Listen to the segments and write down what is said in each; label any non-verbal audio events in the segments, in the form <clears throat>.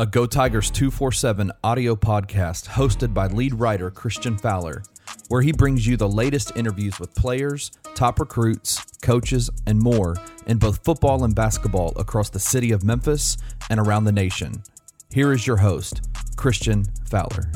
a Go Tigers 247 audio podcast hosted by lead writer Christian Fowler, where he brings you the latest interviews with players, top recruits, coaches, and more in both football and basketball across the city of Memphis and around the nation. Here is your host, Christian Fowler.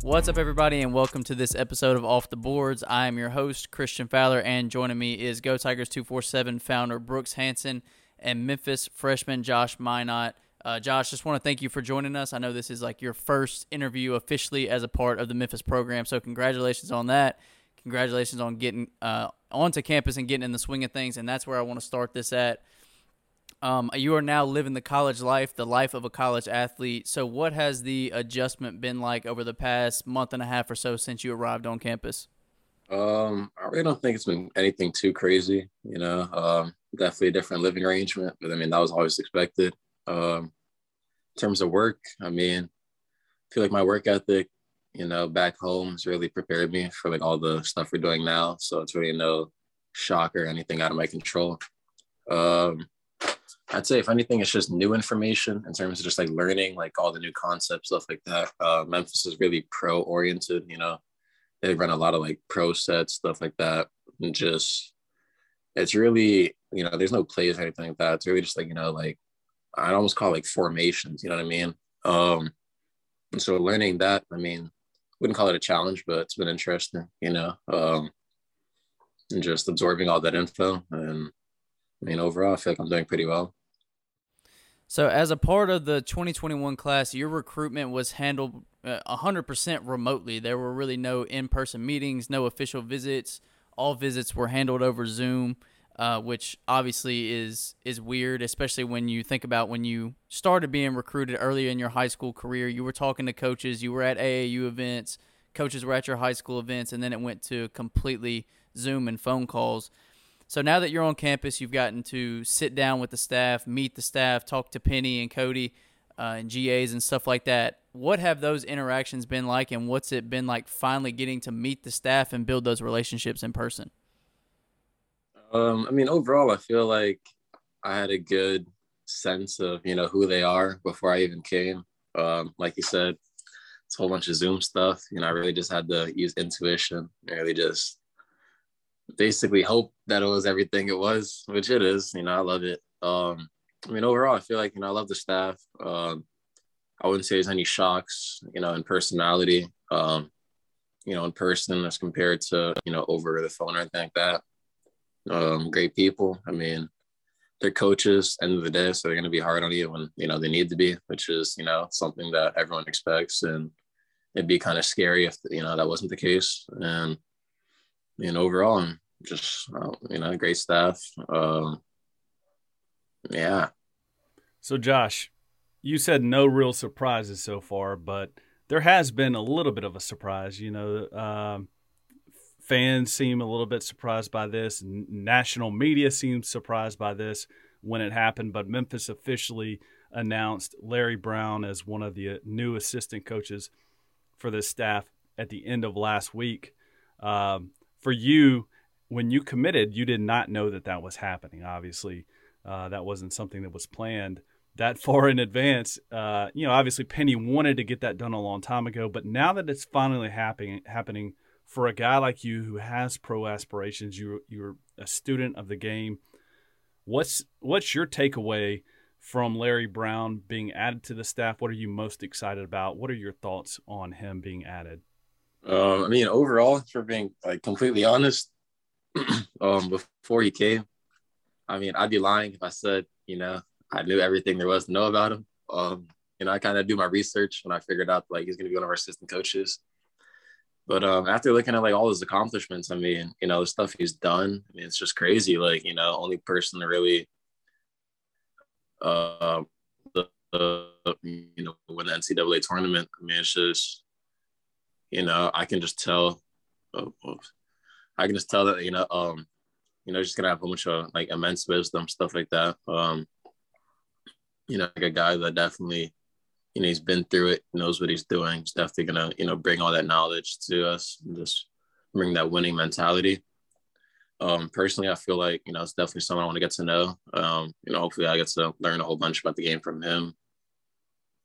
What's up, everybody, and welcome to this episode of Off the Boards. I am your host, Christian Fowler, and joining me is Go Tigers 247 founder Brooks Hanson and Memphis freshman Josh Minott. Uh, Josh, just want to thank you for joining us. I know this is like your first interview officially as a part of the Memphis program, so congratulations on that. Congratulations on getting uh, onto campus and getting in the swing of things, and that's where I want to start this at. Um, you are now living the college life, the life of a college athlete. So, what has the adjustment been like over the past month and a half or so since you arrived on campus? Um, I really don't think it's been anything too crazy. You know, um, definitely a different living arrangement, but I mean that was always expected. Um, in terms of work, I mean, I feel like my work ethic, you know, back home has really prepared me for like all the stuff we're doing now. So it's really no shock or anything out of my control. Um, I'd say if anything, it's just new information in terms of just like learning like all the new concepts, stuff like that. Uh, Memphis is really pro oriented, you know. They run a lot of like pro sets, stuff like that. And just it's really, you know, there's no plays or anything like that. It's really just like, you know, like I'd almost call it like formations, you know what I mean? Um, and so learning that, I mean, wouldn't call it a challenge, but it's been interesting, you know, um, and just absorbing all that info. And I mean, overall, I feel like I'm doing pretty well. So, as a part of the 2021 class, your recruitment was handled uh, 100% remotely. There were really no in person meetings, no official visits. All visits were handled over Zoom uh, which obviously is is weird, especially when you think about when you started being recruited earlier in your high school career. You were talking to coaches, you were at AAU events, coaches were at your high school events, and then it went to completely Zoom and phone calls. So now that you're on campus, you've gotten to sit down with the staff, meet the staff, talk to Penny and Cody uh, and GAs and stuff like that. What have those interactions been like, and what's it been like finally getting to meet the staff and build those relationships in person? Um, I mean, overall, I feel like I had a good sense of you know who they are before I even came. Um, like you said, it's a whole bunch of Zoom stuff. You know, I really just had to use intuition. I really just basically hope that it was everything it was, which it is. You know, I love it. Um, I mean, overall, I feel like you know I love the staff. Um, I wouldn't say there's any shocks, you know, in personality. Um, you know, in person as compared to you know over the phone or anything like that um, great people. I mean, they're coaches end of the day, so they're going to be hard on you when you know they need to be, which is you know something that everyone expects, and it'd be kind of scary if you know that wasn't the case. And I mean, overall, I'm just uh, you know great staff. Um, yeah. So, Josh, you said no real surprises so far, but there has been a little bit of a surprise. You know, um, fans seem a little bit surprised by this. National media seems surprised by this when it happened, but Memphis officially announced Larry Brown as one of the uh, new assistant coaches for this staff at the end of last week. Um, for you, when you committed, you did not know that that was happening. Obviously, uh, that wasn't something that was planned that <laughs> far in advance. Uh, you know, obviously Penny wanted to get that done a long time ago, but now that it's finally happening, happening for a guy like you who has pro aspirations, you you're a student of the game. What's what's your takeaway from Larry Brown being added to the staff? What are you most excited about? What are your thoughts on him being added? Um, I mean, overall, for being like completely honest, <clears throat> um, before he came, I mean, I'd be lying if I said, you know, I knew everything there was to know about him. Um, you know, I kind of do my research when I figured out like he's going to be one of our assistant coaches. But um, after looking at like all his accomplishments, I mean, you know, the stuff he's done, I mean, it's just crazy. Like, you know, only person to really, uh, the, the you know, win the NCAA tournament. I mean, it's just, you know, I can just tell, oh, I can just tell that, you know, um, you know, just gonna have a bunch of like immense wisdom, stuff like that. Um, you know, like a guy that definitely you know, he's been through it, knows what he's doing. He's definitely gonna, you know, bring all that knowledge to us and just bring that winning mentality. Um, personally, I feel like, you know, it's definitely someone I want to get to know. Um, you know, hopefully I get to learn a whole bunch about the game from him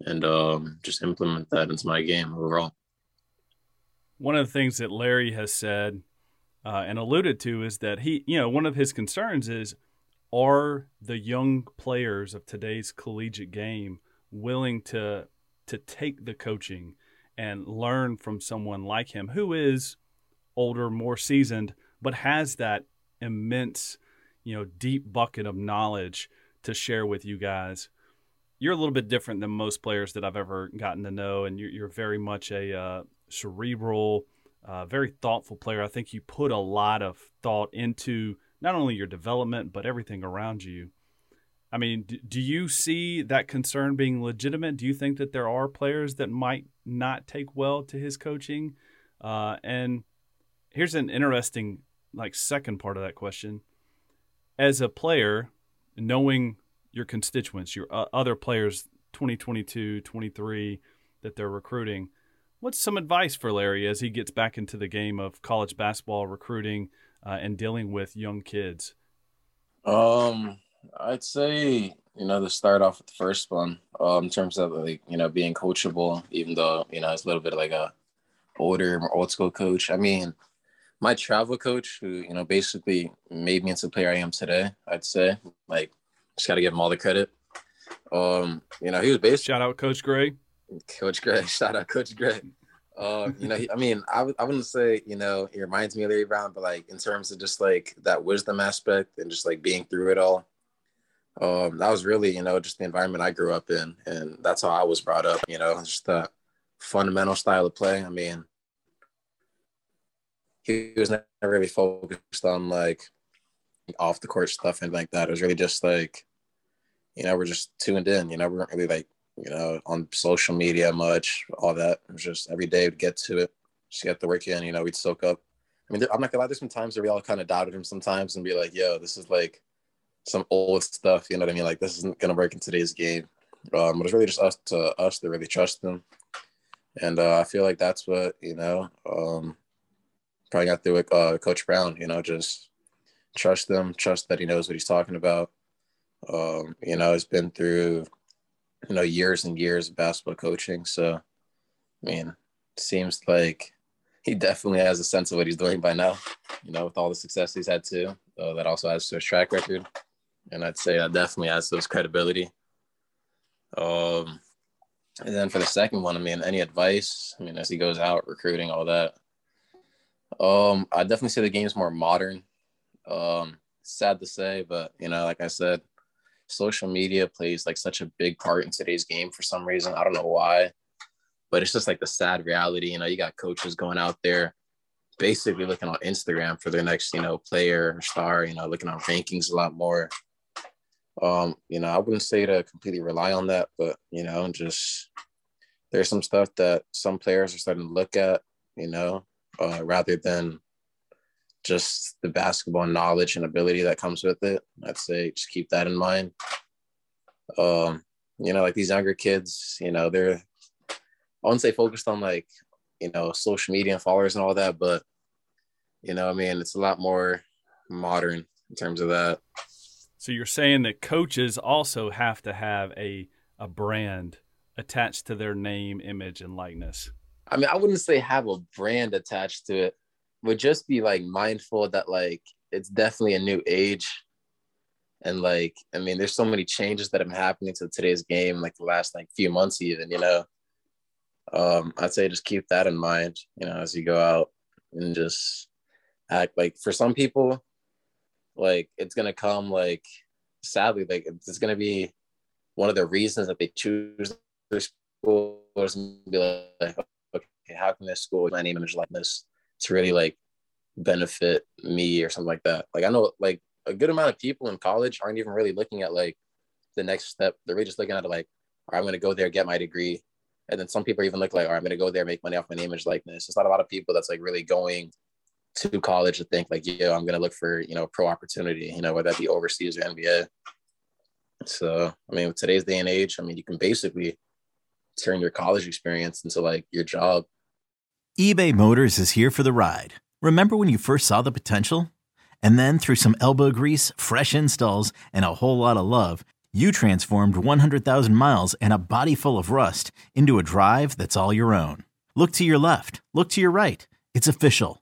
and um, just implement that into my game overall. One of the things that Larry has said uh, and alluded to is that he, you know, one of his concerns is are the young players of today's collegiate game willing to to take the coaching and learn from someone like him who is older, more seasoned, but has that immense, you know, deep bucket of knowledge to share with you guys. You're a little bit different than most players that I've ever gotten to know, and you're, you're very much a uh, cerebral, uh, very thoughtful player. I think you put a lot of thought into not only your development but everything around you. I mean, do you see that concern being legitimate? Do you think that there are players that might not take well to his coaching? Uh, and here's an interesting, like, second part of that question. As a player, knowing your constituents, your uh, other players, 2022, 23, that they're recruiting, what's some advice for Larry as he gets back into the game of college basketball recruiting uh, and dealing with young kids? Um, I'd say you know to start off with the first one um, in terms of like you know being coachable, even though you know it's a little bit like a older, more old school coach. I mean, my travel coach, who you know basically made me into the player I am today, I'd say like just got to give him all the credit. Um, you know, he was basically shout out Coach Gray. Coach Gray, <laughs> shout out Coach Gray. Uh, you know, he, I mean, I w- I wouldn't say, you know, he reminds me of Larry Brown, but like in terms of just like that wisdom aspect and just like being through it all, um, that was really, you know, just the environment I grew up in, and that's how I was brought up. You know, just that fundamental style of play. I mean, he was never really focused on like off the court stuff and like that. It was really just like, you know, we're just tuned in. You know, we weren't really like, you know, on social media much, all that. It was just every day we'd get to it, just get the work in. You know, we'd soak up. I mean, I'm not gonna lie. There's some times where we all kind of doubted him sometimes and be like, "Yo, this is like." Some old stuff. You know what I mean? Like this isn't gonna work in today's game. Um, but it's really just us to us to really trust them, and uh, I feel like that's what you know. Um, probably got through with uh, Coach Brown. You know, just trust them, trust that he knows what he's talking about. Um, you know, he's been through you know years and years of basketball coaching, so I mean, seems like he definitely has a sense of what he's doing by now. You know, with all the success he's had too, uh, that also has to his track record and I'd say that definitely adds to his credibility. Um, and then for the second one, I mean, any advice? I mean, as he goes out recruiting, all that. Um, I definitely say the game's more modern. Um, sad to say, but you know, like I said, social media plays like such a big part in today's game for some reason. I don't know why, but it's just like the sad reality. You know, you got coaches going out there basically looking on Instagram for their next, you know, player or star, you know, looking on rankings a lot more. Um, you know, I wouldn't say to completely rely on that, but you know, just there's some stuff that some players are starting to look at, you know, uh, rather than just the basketball knowledge and ability that comes with it. I'd say just keep that in mind. Um, you know, like these younger kids, you know, they're I wouldn't say focused on like, you know, social media and followers and all that, but you know, I mean, it's a lot more modern in terms of that. So you're saying that coaches also have to have a a brand attached to their name, image, and likeness. I mean, I wouldn't say have a brand attached to it, but just be like mindful that like it's definitely a new age. And like, I mean, there's so many changes that have been happening to today's game, like the last like few months, even, you know. Um, I'd say just keep that in mind, you know, as you go out and just act like for some people, like it's gonna come like sadly, like it's gonna be one of the reasons that they choose their school is be like, okay, how can this school my name image like this to really like benefit me or something like that? Like I know like a good amount of people in college aren't even really looking at like the next step. They're really just looking at it like, I'm gonna go there, get my degree. And then some people even look like, all right, I'm gonna go there, make money off my name image likeness. It's not a lot of people that's like really going to college to think like, yo, I'm gonna look for, you know, pro opportunity, you know, whether that be overseas or NBA. So I mean, with today's day and age, I mean, you can basically turn your college experience into like your job. eBay Motors is here for the ride. Remember when you first saw the potential? And then through some elbow grease, fresh installs, and a whole lot of love, you transformed 100,000 miles and a body full of rust into a drive that's all your own. Look to your left, look to your right. It's official.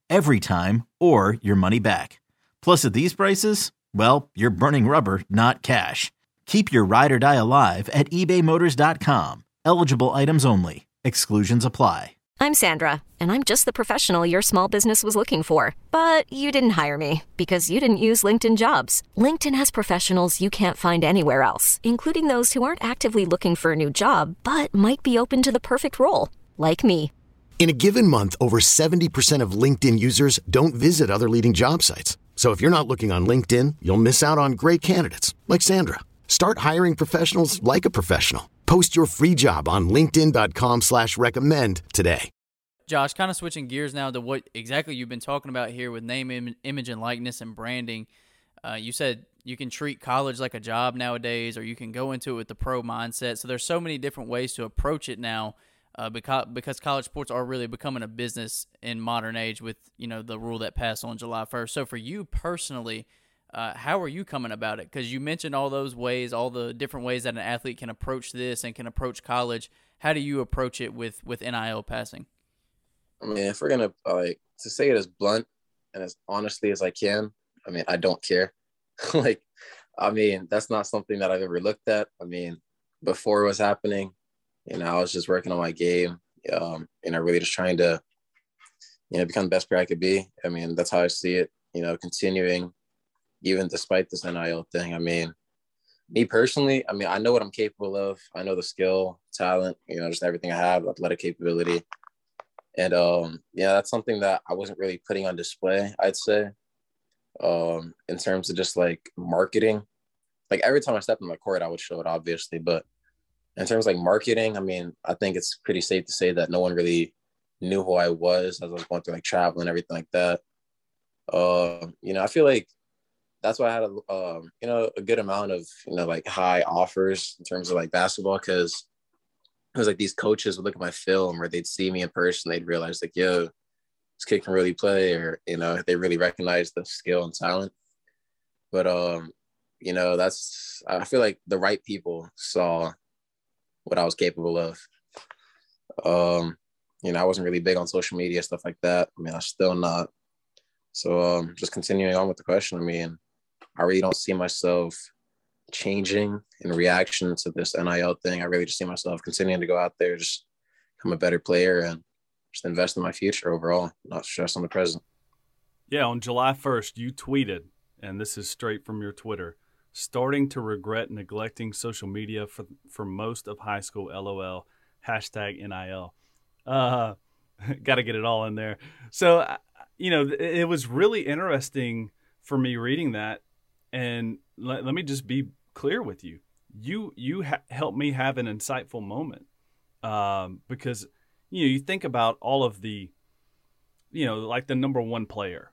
every time, or your money back. Plus, at these prices, well, you're burning rubber, not cash. Keep your ride or die alive at ebaymotors.com. Eligible items only. Exclusions apply. I'm Sandra, and I'm just the professional your small business was looking for. But you didn't hire me because you didn't use LinkedIn jobs. LinkedIn has professionals you can't find anywhere else, including those who aren't actively looking for a new job but might be open to the perfect role, like me. In a given month, over 70% of LinkedIn users don't visit other leading job sites. So if you're not looking on LinkedIn, you'll miss out on great candidates like Sandra. Start hiring professionals like a professional. Post your free job on LinkedIn.com slash recommend today. Josh, kind of switching gears now to what exactly you've been talking about here with name, Im- image, and likeness and branding. Uh, you said you can treat college like a job nowadays, or you can go into it with the pro mindset. So there's so many different ways to approach it now, uh, because because college sports are really becoming a business in modern age with you know the rule that passed on July 1st. So for you personally, uh, how are you coming about it? Because you mentioned all those ways, all the different ways that an athlete can approach this and can approach college. How do you approach it with with NIL passing? I mean, if we're gonna like to say it as blunt and as honestly as I can, I mean, I don't care. <laughs> like, I mean, that's not something that I've ever looked at. I mean, before it was happening, know, I was just working on my game, um, and I really just trying to, you know, become the best player I could be. I mean, that's how I see it. You know, continuing, even despite this NIL thing. I mean, me personally, I mean, I know what I'm capable of. I know the skill, talent, you know, just everything I have, athletic capability. And um, yeah, that's something that I wasn't really putting on display, I'd say. Um, in terms of just like marketing. Like every time I stepped in the court, I would show it obviously, but in terms of like marketing, I mean, I think it's pretty safe to say that no one really knew who I was as I was going through like travel and everything like that. Uh, you know, I feel like that's why I had a um, you know a good amount of you know like high offers in terms of like basketball because it was like these coaches would look at my film or they'd see me in person they'd realize like yo this kid can really play or you know they really recognize the skill and talent but um you know that's I feel like the right people saw what I was capable of um you know I wasn't really big on social media stuff like that I mean I'm still not so um just continuing on with the question I mean I really don't see myself changing in reaction to this NIL thing. I really just see myself continuing to go out there, just become a better player and just invest in my future overall, not stress on the present. Yeah, on July 1st, you tweeted, and this is straight from your Twitter, starting to regret neglecting social media for, for most of high school, LOL, hashtag NIL. Uh, <laughs> Got to get it all in there. So, you know, it was really interesting for me reading that and let, let me just be clear with you. You you ha- helped me have an insightful moment um, because you know you think about all of the you know like the number one player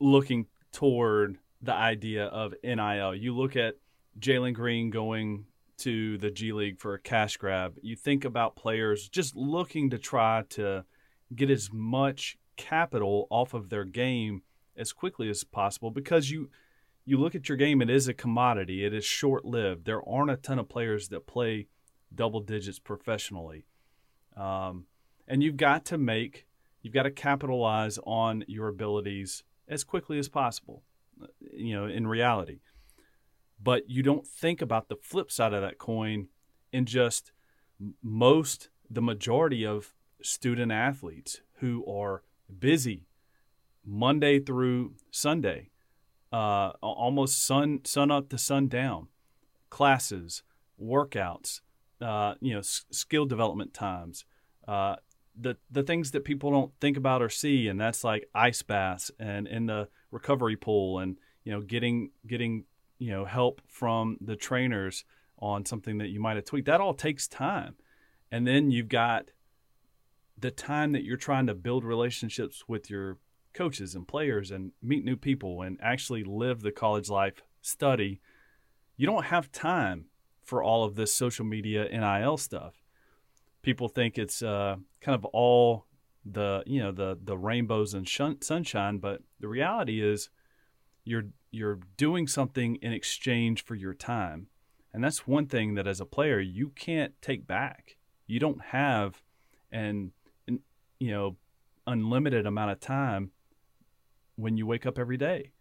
looking toward the idea of NIL. You look at Jalen Green going to the G League for a cash grab. You think about players just looking to try to get as much capital off of their game as quickly as possible because you you look at your game it is a commodity it is short lived there aren't a ton of players that play double digits professionally um, and you've got to make you've got to capitalize on your abilities as quickly as possible you know in reality. But you don't think about the flip side of that coin in just most the majority of student athletes who are busy Monday through Sunday, uh, almost sun sun up to sun down, classes, workouts, uh, you know, s- skill development times, uh, the the things that people don't think about or see, and that's like ice baths and in the recovery pool, and you know, getting getting you know help from the trainers on something that you might have tweaked. That all takes time, and then you've got the time that you're trying to build relationships with your coaches and players and meet new people and actually live the college life study. You don't have time for all of this social media nil stuff people think it's uh, kind of all the you know the the rainbows and shun- sunshine but the reality is you're you're doing something in exchange for your time and that's one thing that as a player you can't take back you don't have and you know unlimited amount of time when you wake up every day.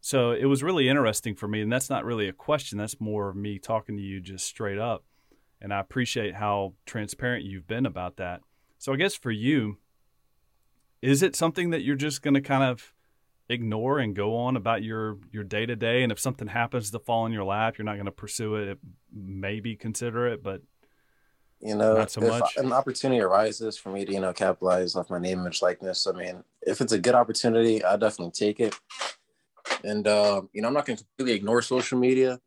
So it was really interesting for me, and that's not really a question. That's more of me talking to you just straight up. And I appreciate how transparent you've been about that. So I guess for you, is it something that you're just going to kind of ignore and go on about your your day to day? And if something happens to fall in your lap, you're not going to pursue it. Maybe consider it, but you know, Not so if much. an opportunity arises for me to, you know, capitalize off my name, image, likeness, I mean, if it's a good opportunity, I definitely take it. And uh, you know, I'm not going to completely ignore social media.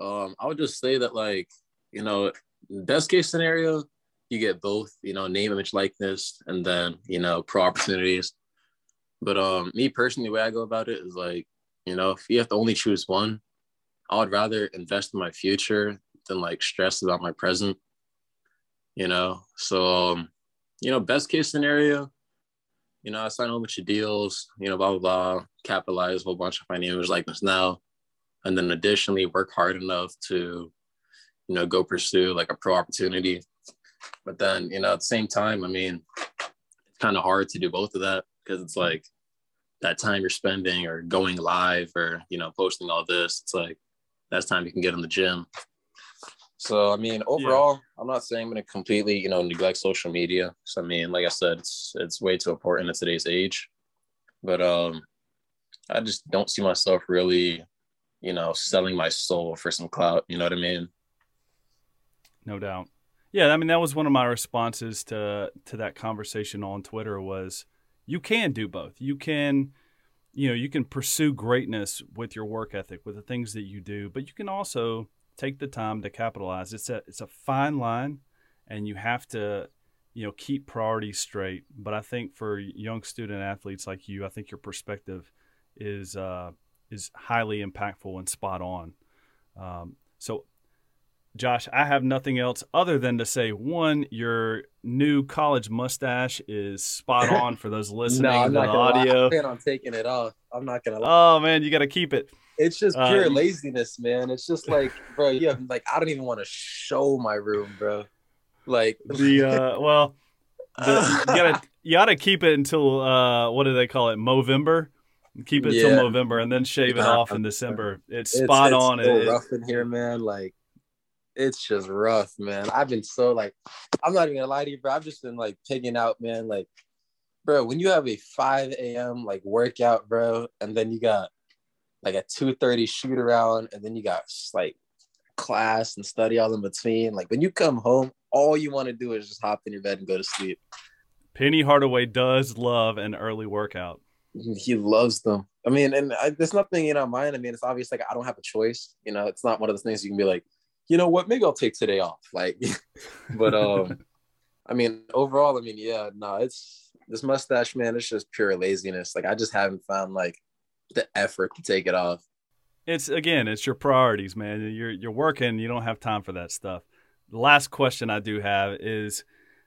Um, I would just say that, like, you know, best case scenario, you get both, you know, name, image, likeness, and then you know, pro opportunities. But um, me personally, the way I go about it is like, you know, if you have to only choose one, I would rather invest in my future than like stress about my present you know. So, um, you know, best case scenario, you know, I sign a bunch of deals, you know, blah blah blah, capitalize a whole bunch of financial like this now, and then additionally work hard enough to, you know, go pursue like a pro opportunity. But then, you know, at the same time, I mean, it's kind of hard to do both of that because it's like that time you're spending or going live or you know posting all this. It's like that's time you can get in the gym so I mean, overall, yeah. I'm not saying I'm gonna completely, you know, neglect social media. So I mean, like I said, it's it's way too important in today's age. But um, I just don't see myself really, you know, selling my soul for some clout. You know what I mean? No doubt. Yeah, I mean that was one of my responses to to that conversation on Twitter was you can do both. You can you know, you can pursue greatness with your work ethic, with the things that you do, but you can also take the time to capitalize. It's a it's a fine line, and you have to you know keep priorities straight. But I think for young student athletes like you, I think your perspective is uh, is highly impactful and spot on. Um, so. Josh, I have nothing else other than to say one, your new college mustache is spot <laughs> on for those listening no, to the audio. I plan on taking it off. I'm not gonna. Lie. Oh man, you got to keep it. It's just uh, pure uh, laziness, man. It's just like, <laughs> bro, you have like I don't even want to show my room, bro. Like <laughs> the uh well the, you gotta you gotta keep it until uh what do they call it? Movember. Keep it yeah. till November and then shave it off in December. It's, it's spot it's on. So it, rough in here, man. Like it's just rough, man. I've been so like I'm not even gonna lie to you, bro. I've just been like pigging out, man. Like, bro, when you have a 5 a.m. like workout, bro, and then you got like a 2:30 shoot around, and then you got like class and study all in between. Like when you come home, all you want to do is just hop in your bed and go to sleep. Penny Hardaway does love an early workout. Mm, he loves them. I mean, and I, there's nothing in our mind. I mean, it's obvious like I don't have a choice. You know, it's not one of those things you can be like, you know what, maybe I'll take today off. Like, <laughs> but um, <laughs> I mean, overall, I mean, yeah, no, it's this mustache, man. It's just pure laziness. Like I just haven't found like the effort to take it off. it's again, it's your priorities, man. You're you're working, you don't have time for that stuff. The last question I do have is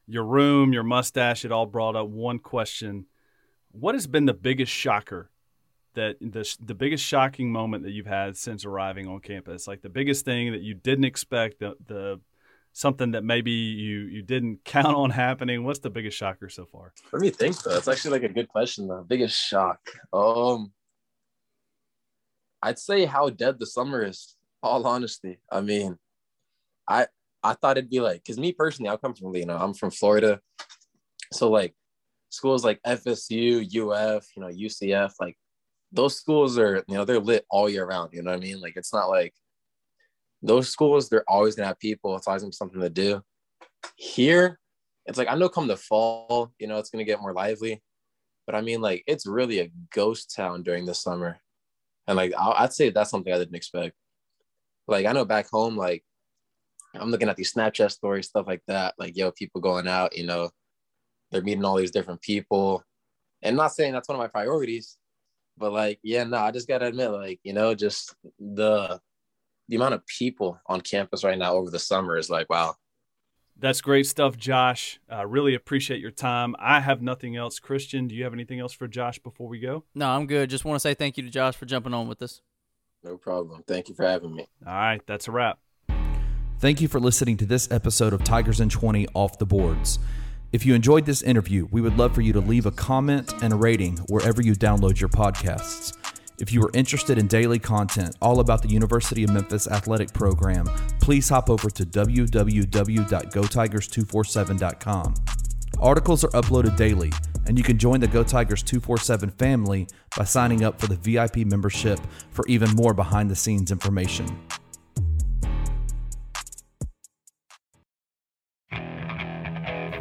your room, your mustache, it all brought up one question. What has been the biggest shocker that the the biggest shocking moment that you've had since arriving on campus? Like the biggest thing that you didn't expect, the the something that maybe you you didn't <laughs> count on happening. What's the biggest shocker so far? Let me think though. It's actually like a good question The Biggest shock. Um I'd say how dead the summer is, all honesty. I mean, I I thought it'd be like because me personally, I come from you know, I'm from Florida. So like schools like FSU, UF, you know, UCF, like those schools are, you know, they're lit all year round. You know what I mean? Like it's not like those schools, they're always gonna have people. It's always gonna be something to do. Here, it's like I know come the fall, you know, it's gonna get more lively. But I mean, like it's really a ghost town during the summer. And like I'd say that's something I didn't expect. Like I know back home, like I'm looking at these Snapchat stories, stuff like that. Like, yo, people going out, you know, they're meeting all these different people. And not saying that's one of my priorities, but like, yeah, no, I just gotta admit, like, you know, just the the amount of people on campus right now over the summer is like, wow. That's great stuff, Josh. I uh, really appreciate your time. I have nothing else. Christian, do you have anything else for Josh before we go? No, I'm good. Just want to say thank you to Josh for jumping on with us. No problem. Thank you for having me. All right, that's a wrap. Thank you for listening to this episode of Tigers in 20 Off the Boards. If you enjoyed this interview, we would love for you to leave a comment and a rating wherever you download your podcasts. If you are interested in daily content all about the University of Memphis athletic program, please hop over to www.gotigers247.com. Articles are uploaded daily, and you can join the Go Tigers 247 family by signing up for the VIP membership for even more behind the scenes information.